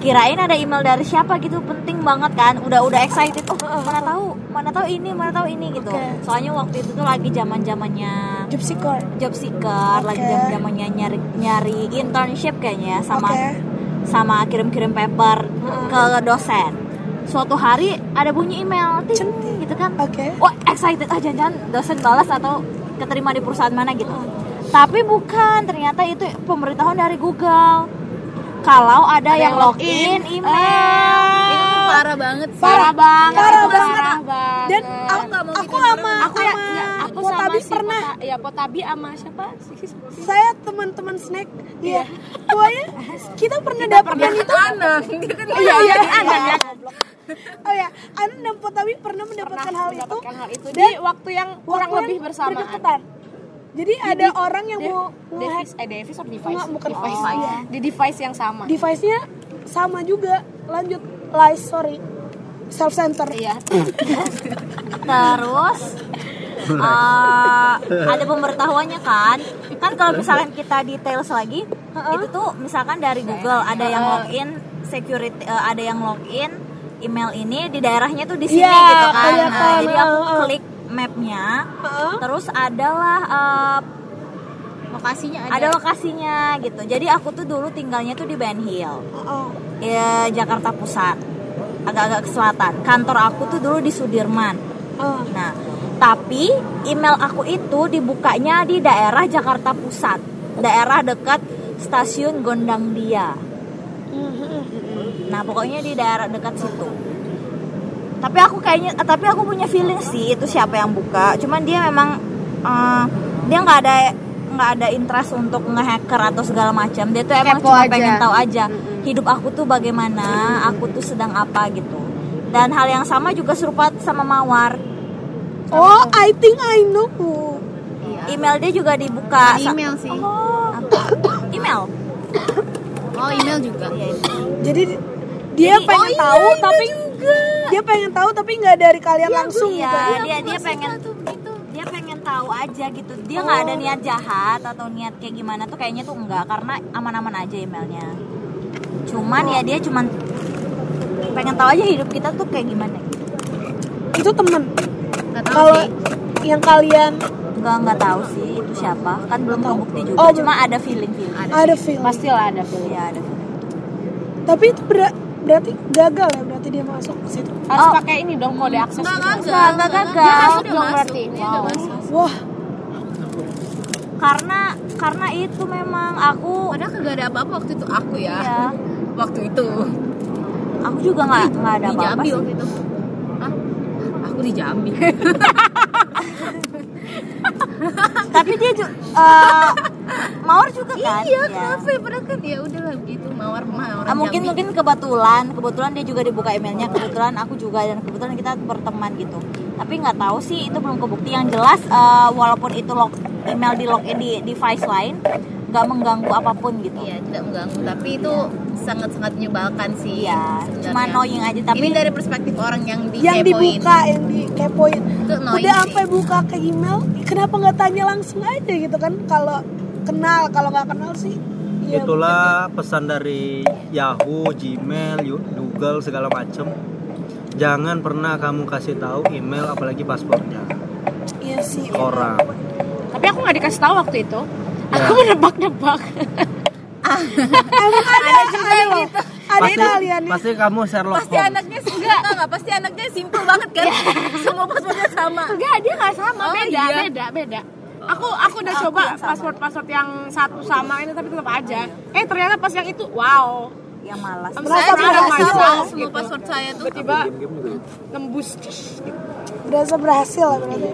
Kirain ada email dari siapa gitu penting banget kan. Udah udah excited. Oh, mana tahu, mana tahu ini, mana tahu ini gitu. Oke. Soalnya waktu itu tuh lagi zaman-zamannya job seeker job seeker, lagi Oke. zaman-zamannya nyari nyari internship kayaknya sama Oke. sama kirim-kirim paper ke dosen. Suatu hari ada bunyi email, ting, gitu kan. Oke. Wah excited ah jangan-jangan dosen balas atau keterima di perusahaan mana gitu. Tapi bukan, ternyata itu pemberitahuan dari Google. Kalau ada, yang login email. itu tuh parah banget sih Parah banget. Parah itu banget. Parah banget. dan Aku aku, nggak mau aku sama aku ya, sama ya, aku Potabi sama si pernah Pota- ya Potabi sama siapa? saya teman-teman snack ya pokoknya kita pernah dapat dan itu anak dia kan oh iya iya anak ya. oh ya Ana dan Potabi pernah mendapatkan hal itu mendapatkan hal itu dan di waktu yang kurang lebih bersamaan. berdekatan. Jadi ada orang yang Dev- mau nge-hack device, eh device or device? Enggak, bukan device. device. Iya. Di device yang sama. device-nya sama juga lanjut lies sorry self center Iya. Terus eh, ada pemberitahuannya kan kan kalau misalkan kita details lagi itu tuh misalkan dari Google ada yang login security eh, ada yang login email ini di daerahnya tuh di sini Iya, gitu kan nah, jadi aku uh, uh. klik mapnya. Heeh. terus adalah eh, lokasinya ada. lokasinya gitu. Jadi aku tuh dulu tinggalnya tuh di Ben Hill. Oh, ya, Jakarta Pusat. Agak-agak ke selatan. Kantor aku tuh dulu di Sudirman. Oh. Nah, tapi email aku itu dibukanya di daerah Jakarta Pusat, daerah dekat stasiun Gondang Dia. Nah, pokoknya di daerah dekat situ. Tapi aku kayaknya, tapi aku punya feeling sih itu siapa yang buka. Cuman dia memang eh, dia nggak ada nggak ada interest untuk ngehacker atau segala macam. Dia tuh emang Kepo cuma aja. pengen tahu aja hidup aku tuh bagaimana, aku tuh sedang apa gitu. Dan hal yang sama juga serupa sama Mawar. oh I think I know email dia juga dibuka Di email sih Apa? email oh email juga Iya, itu. jadi dia Jadi- pengen oh iya, tahu iya tapi dia pengen tahu tapi nggak dari kalian langsung iya gitu dia dia pengen dia pengen tahu aja gitu. Dia nggak ada niat jahat atau niat kayak gimana tuh kayaknya tuh enggak karena aman-aman aja emailnya. Cuman ya dia cuman pengen tahu aja hidup kita tuh kayak gimana. Itu temen. Kalau yang kalian nggak nggak tahu sih itu siapa. Kan belum kebukti juga. Oh, cuma ada feeling feeling. Ada feel Pastilah ada feeling. ya ada feeling. Tapi itu ber- berarti gagal ya berarti dia masuk ke situ Harus Oh. pakai ini dong kode akses. nggak gitu. gagal nggak gagal. Dia Dia masuk dong berarti. dia Wow. masuk wah karena karena itu memang aku padahal kagak ada apa-apa waktu itu aku ya ya waktu itu aku juga nggak nggak ada di apa-apa Jambi sih. waktu itu Hah? aku aku di Jambi Tapi dia juga eh, Mawar juga kan? iya Ya. kenapa ya padahal kan ya udahlah gitu mawar mawar Ah, mungkin mungkin kebetulan kebetulan dia juga dibuka emailnya kebetulan aku juga dan kebetulan kita berteman gitu tapi nggak tahu sih itu belum kebukti yang jelas eh, walaupun itu log email di login di device lain nggak mengganggu apa pun gitu iya tidak mengganggu tapi itu sangat sangat menyebalkan sih Iya, sebenarnya. cuma annoying aja tapi ini dari perspektif orang yang yang dikepoin dibuka yang dikepoin Itu annoying udah sampai buka ke email kenapa nggak tanya langsung aja gitu kan kalau kenal kalau nggak kenal sih ya Itulah pesan dari Yahoo, Gmail, Google segala macem. Jangan pernah kamu kasih tahu email apalagi paspornya iya sih orang. Tapi aku nggak dikasih tahu waktu itu. Ya. Aku menebak-nebak. emang ada juga loh ada Pasti, kalian nih pasti kamu Sherlock pasti Holmes. anaknya sih enggak enggak pasti anaknya simpel banget kan semua passwordnya sama Enggak, dia nggak sama. Oh, beda, iya. beda, beda. Aku aku udah coba password-password yang satu sama ini tapi tetap aja. Eh ternyata pas yang itu, wow. ya malas saya sama gitu. semua password saya tuh Tiba-tiba nembus. berasa berhasil lah berarti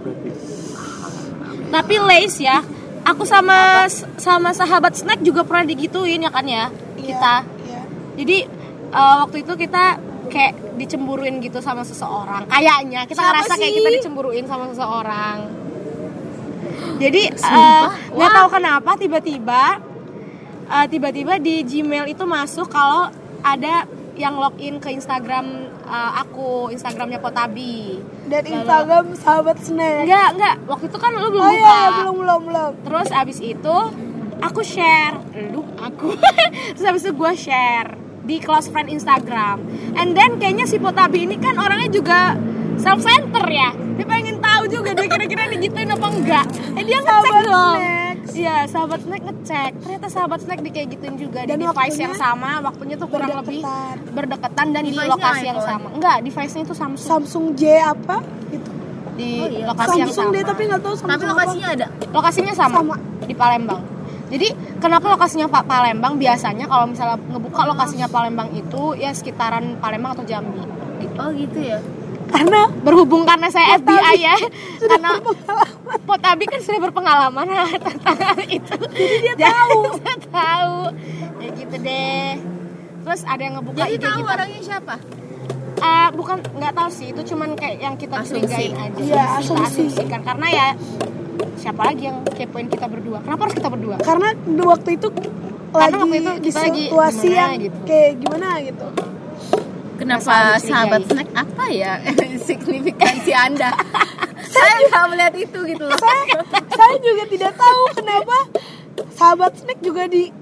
Tapi Lace ya, aku sama sama sahabat snack juga pernah digituin ya kan ya kita. iya Jadi eh, waktu itu kita kayak dicemburuin gitu sama seseorang. Kayaknya kita Siapa ngerasa kayak sih? kita dicemburuin sama seseorang. Jadi eh, nggak tahu kenapa tiba-tiba eh, tiba-tiba di Gmail itu masuk kalau ada yang login ke Instagram eh, aku, Instagramnya Potabi. dan Instagram sahabat snack Enggak, enggak. Waktu itu kan lu belum oh buka. iya, iya belum belum belum Terus abis itu aku share, lu aku. Terus abis itu gue share di close friend Instagram. And then kayaknya si Potabi ini kan orangnya juga self center ya. Dia pengen tahu juga dia kira-kira digituin apa enggak. Eh dia ngecek dong. Snacks. Iya, sahabat snack ngecek. Ternyata sahabat snack di kayak gituin juga Dan di device yang sama, waktunya tuh kurang lebih berdekatan. dan di Device-nya lokasi yang sama. Enggak, device-nya itu Samsung Samsung J apa gitu di Oh iya. lokasi yang Samsung sama. deh tapi nggak tahu Samsung tapi lokasinya ada lokasinya sama, Sama. di Palembang. Jadi kenapa lokasinya Pak Palembang? Biasanya kalau misalnya ngebuka lokasinya Palembang itu ya sekitaran Palembang atau Jambi. Gitu. oh gitu ya apa karena Berhubung karena saya FBI ya, karena Potabi kan sudah berpengalaman tentang itu. Jadi dia tahu. dia tahu. Ya gitu deh. Terus ada yang ngebuka jadi IG tahu kita. orangnya siapa Ah, bukan nggak tahu sih, itu cuman kayak yang kita Asumsi. curigain aja. Iya, Kita asumsi. asumsikan karena ya siapa lagi yang kepoin kita berdua? Kenapa harus kita berdua? karena di waktu itu lagi waktu itu di kita lagi situasi gimana yang gitu. kayak gimana gitu Kenapa Sahabat snack apa ya signifikansi Anda? saya nggak melihat itu gitu loh. saya saya juga tidak tahu kenapa sahabat snack juga di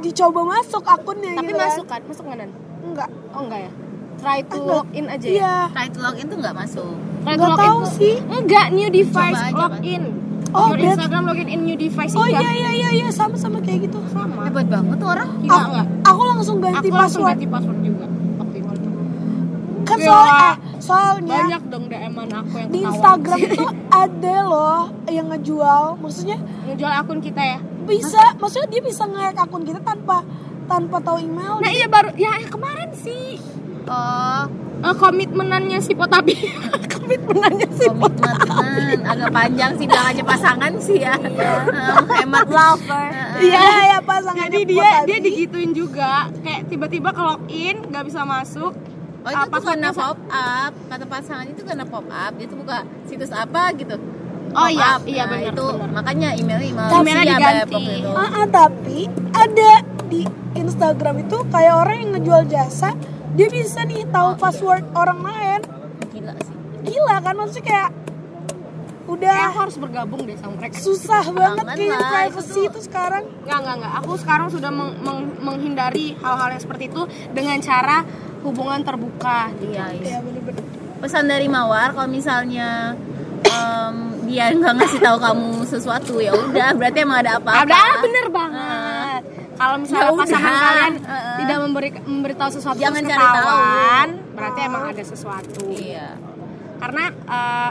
dicoba masuk akunnya Tapi gitu kan. masuk kan? Masuk dan? enggak Oh enggak ya? Try to Enggak. login aja ya? iya Try to login tuh nggak masuk. Try to login tahu sih. Enggak, new device Coba aja, login. Oh, Your Instagram login in new device oh iya. iya iya iya iya sama sama kayak gitu Sama. Hebat banget tuh orang. Gila aku, enggak? aku langsung ganti Aku langsung password ganti password juga. Kan Gila. soalnya eh, soalnya Banyak dong DM-an aku yang di. Instagram itu ada loh yang ngejual maksudnya Ngejual akun kita ya. bisa maksudnya dia bisa nge-hack akun kita tanpa tanpa tahu email Nah iya baru ya kemarin sih Oh, eh, komitmenannya si Potabi. komitmenannya si komitmen agak panjang sih bilang aja pasangan sih ya. Eh, hemat lover iya ya pasangan Jadi dia dia digituin juga kayak tiba-tiba ke login nggak bisa masuk. Oh itu Ah, tuh karena pop up Kata pasangan itu karena pop up Dia tuh buka situs apa gitu Oh Pop iya, up. iya Nah, benar, itu benar. Makanya emailnya email Emailnya diganti. ya, itu. Ah, ah, tapi ada di Instagram itu kayak orang yang ngejual jasa dia bisa nih tahu password orang lain Gila sih gila kan maksudnya kayak Kayak udah aku harus bergabung deh sama mereka. susah banget kayaknya lah, privacy itu tuh- itu sekarang Enggak, enggak, enggak. Aku sekarang sudah meng- meng- menghindari hal-hal yang seperti itu dengan cara hubungan terbuka. Iya, iya. ya bener-bener Pesan dari Mawar Kalau misalnya em, Dia nggak ngasih tahu kamu sesuatu ya udah berarti emang ada apa-apa Ada bener banget. Kalau misalnya Ya udah. pasangan kalian Heeh. tidak memberi memberitahu sesuatu Jangan terus cari tahu. berarti emang ada sesuatu. Iya Karena eh,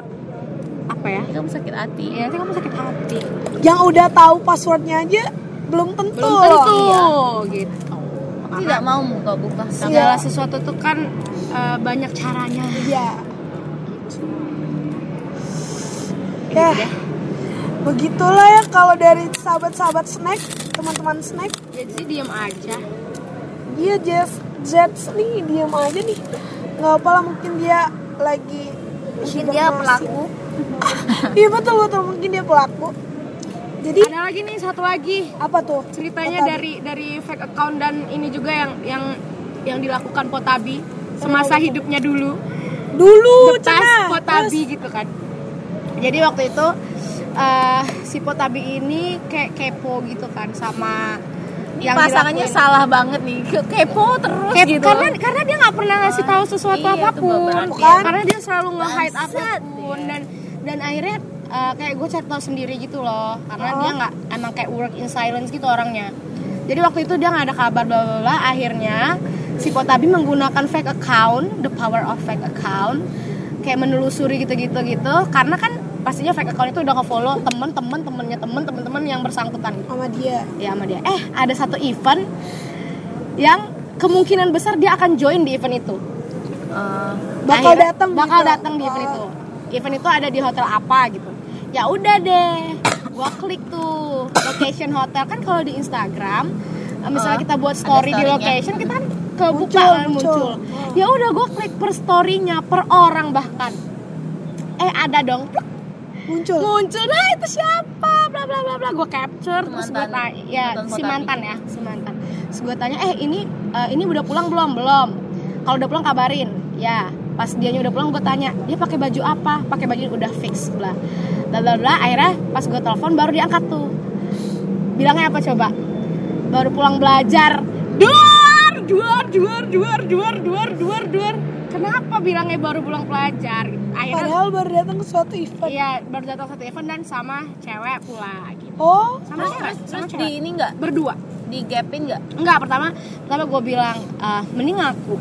apa ya? Kamu sakit hati Ya nanti kamu sakit hati. yang udah tahu passwordnya aja belum tentu Belum tentu Iya. gitu. Tidak mau buka-buka. Segala sesuatu tuh kan eh, banyak caranya. Iya. ya begitulah ya kalau dari sahabat-sahabat snack teman-teman snack. Jadi diem aja. Dia Jeff. Zets nih diam aja nih. Nggak apa lah mungkin dia lagi mungkin dia pelaku. Iya betul betul. Mungkin dia pelaku jadi ada lagi nih satu lagi apa tuh ceritanya Potabi. dari dari fake account dan ini juga yang yang yang dilakukan Potabi semasa hidupnya dulu dulu Cina. Potabi gitu kan jadi waktu itu eh, si Potabi ini kayak kepo gitu kan sama Ini pasangannya dilakuin. salah banget nih Ke- kepo terus Kayak- gitu karena karena dia nggak pernah ngasih tahu sesuatu Iya, apa pun ya. karena dia selalu nge-hide apa pun iya. dan dan akhirnya uh, kayak gue cari tahu sendiri gitu loh karena dia nggak emang kayak work in silence gitu orangnya. Jadi waktu itu dia nggak ada kabar bla bla bla akhirnya si Potabi menggunakan fake account the power of fake account kayak menelusuri gitu gitu gitu karena kan pastinya fake account itu udah nge-follow temen-temen temennya temen temen-temen yang bersangkutan. Sama dia. Ya sama dia. Eh ada satu event yang kemungkinan besar dia akan join di event itu. Eh, bakal datang bakal gitu. datang di event itu. Event itu ada di hotel apa gitu ya udah deh gua klik tuh location hotel. Kan kalau di Instagram eh, misalnya Oh, kita buat story di location kita kan kebuka Muncul, kan muncul. muncul. Ya udah gua klik per storynya per orang bahkan. Eh ada dong. Pluk, muncul. Muncul. Nah itu siapa? Bla bla bla bla. Gue capture terus gue Mantan- tanya. Ya mantan si mantan ya si mantan. Terus gue tanya eh ini eh, ini udah pulang belum? Belum. Kalau udah pulang kabarin. Ya pas dianya udah pulang gue tanya dia pakai baju apa? Pakai baju udah fix bla. Bla bla bla. Akhirnya pas gue telepon baru diangkat tuh. Bilangnya apa coba? Baru pulang belajar. Duar duar duar duar duar duar duar duar. Kenapa bilangnya baru pulang belajar? Akhirnya padahal baru datang ke suatu event. Iya, baru datang satu event dan sama cewek pula gitu. oh Sama cewek, sama terus cewek. di ini nggak? Berdua. di gapin nggak Enggak, pertama pertama gue bilang ah, mending aku.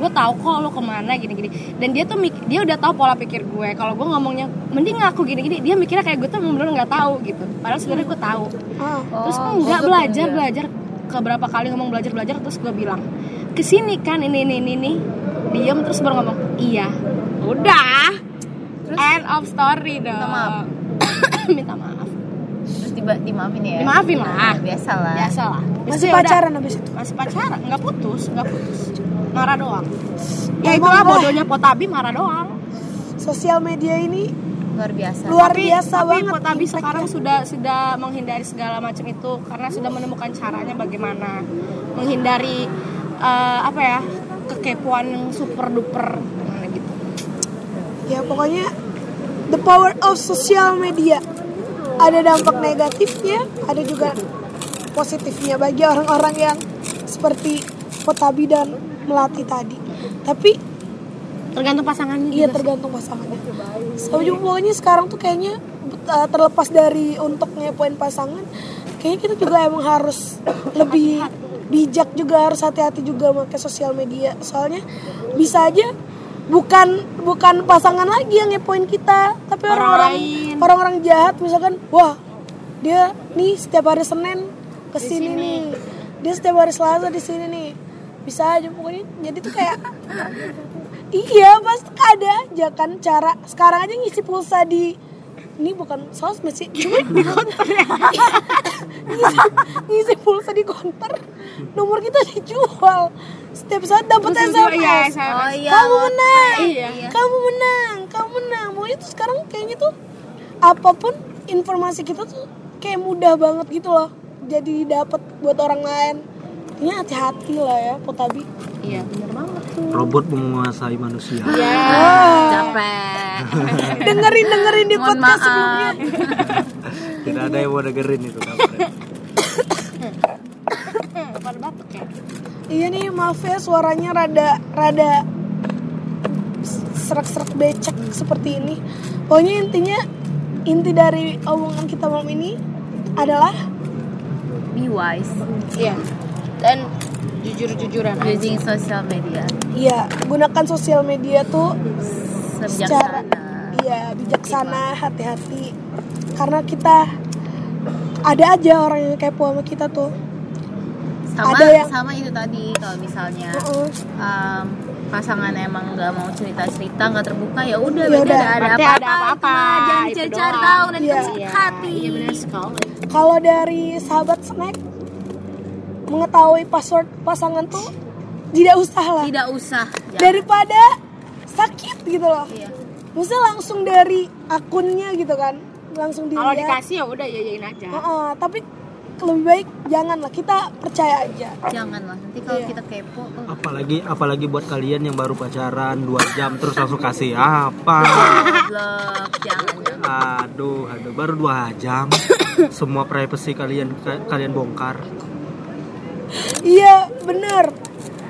Gue tahu kok lo ke mana gini-gini. Dan dia tuh dia udah tahu pola pikir gue. Kalau gue ngomongnya mending aku gini-gini, dia mikirnya kayak gue tuh bener nggak tahu gitu. Padahal sebenarnya gue tahu. ah. Terus Oh, gue belajar tuh, iya. belajar ke berapa kali ngomong belajar belajar terus gue bilang ke sini kan ini ini ini ini diem terus baru ngomong iya udah end of story dong Minta maaf. minta maaf terus tiba dimaafin ya Dimaafin lah. biasa lah biasa lah masih pacaran habis itu masih pacaran nggak putus nggak putus marah doang. Ya itulah lah. bodohnya Potabi marah doang. Sosial media ini luar biasa. Luar tapi, biasa tapi banget Potabi sekarang sudah sudah menghindari segala macam itu karena sudah menemukan caranya bagaimana menghindari eh, apa ya kekepoan yang super duper gimana gitu. Ya pokoknya the power of social media. Ada dampak negatifnya ada juga positifnya bagi orang-orang yang seperti Potabi dan Melati tadi. Tapi tergantung pasangannya iya tergantung pasangannya. So juga pokoknya sekarang tuh kayaknya uh, terlepas dari untuk ngepoin pasangan kayaknya kita juga emang harus lebih bijak juga harus hati-hati juga pakai sosial media. Soalnya bisa aja bukan bukan pasangan lagi yang ngepoin kita tapi Orang orang-orang orang-orang jahat misalkan wah dia nih setiap hari Senin ke sini nih. Dia setiap hari Selasa di sini nih bisa aja pokoknya. Jadi tuh kayak iya pasti ada aja kan cara. Sekarang aja ngisi pulsa di ini bukan sosmed sih cuma di konter. Ya ngisi, ngisi pulsa di konter. Nomor kita dijual. Setiap saat dapat SMS iya, SMS. oh iya. Kamu menang Iya. kamu menang kamu menang. Mau itu sekarang kayaknya tuh apa pun informasi kita tuh kayak mudah banget gitu loh. Jadi dapat buat orang lain ini hati-hati lah ya Potabi iya. Bener banget tuh. Robot menguasai manusia. Ya capek. Dengerin dengerin di Mohon podcast maaf. sebelumnya. Tidak ada yang mau dengerin itu kampret. pada batuk ya? Iya nih maaf ya suaranya rada rada serak-serak becek seperti ini. Pokoknya intinya inti dari omongan kita malam ini adalah be wise. Iya dan jujur-jujuran using social media. Ya gunakan sosial media tuh secara iya bijaksana hati-hati. Karena kita ada aja orang yang kepo sama kita tuh. Sama ada yang- sama itu tadi kalau misalnya Heeh. um, pasangan emang nggak mau cerita cerita nggak terbuka ya udah Ya berarti ada ada apa ada apa-apa, jangan itu cari tahu dan Iya. sakit hati. Iya benar sekali. Kalau dari sahabat snack mengetahui password pasangan tuh tidak usah lah. tidak usah ya. Daripada sakit gitu loh. Iya. Maksudnya langsung dari akunnya gitu kan. Langsung Kalau dilihat. dikasih ya udah yayain aja. Heeh, tapi lebih baik janganlah kita percaya aja. janganlah nanti kalau Iya. kita kepo oh, apalagi apalagi buat kalian yang baru pacaran 2 jam terus langsung kasih apa jangan jangan aduh aduh baru 2 jam semua privacy kalian kalian bongkar Iya, bener.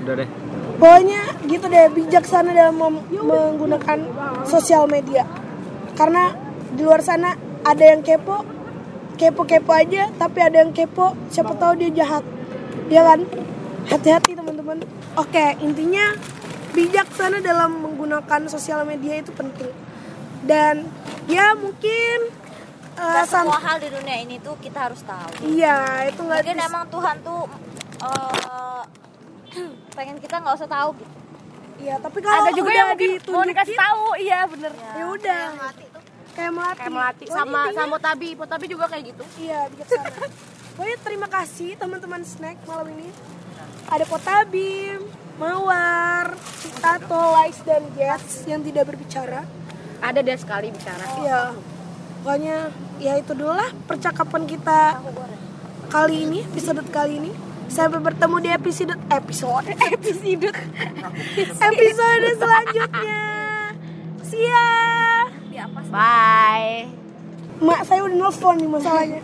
udah deh Pokoknya gitu deh, bijaksana dalam mem- menggunakan sosial media. Karena di luar sana ada yang kepo, kepo-kepo aja, tapi ada yang kepo, siapa tahu dia jahat. Ya kan? Hati-hati teman-teman. Oke, intinya bijaksana dalam menggunakan sosial media itu penting. Dan ya mungkin uh, semua hal di dunia ini tuh kita harus tahu. iya itu nggak Mungkin bisa- emang Tuhan tuh eh, pengen kita nggak usah tahu gitu. Iya, tapi kalau Ada juga yang mungkin mau dikasih tahu, iya bener. ya udah kayak melati Kayak melati Pokoknya sama intinya- sama tabi, tabi juga kayak gitu. Iya, bijaksana. Pokoknya terima kasih teman-teman snack malam ini. Ada Potabim, Mawar, Tato, Lies, dan Jets yang tidak berbicara. Ada deh sekali bicara. Iya. Pokoknya ya itu dulu lah percakapan kita kali ini, episode kali ini. Sampai bertemu di episode episode episode episode selanjutnya. See ya. Bye. Mak saya udah nelfon nih masalahnya.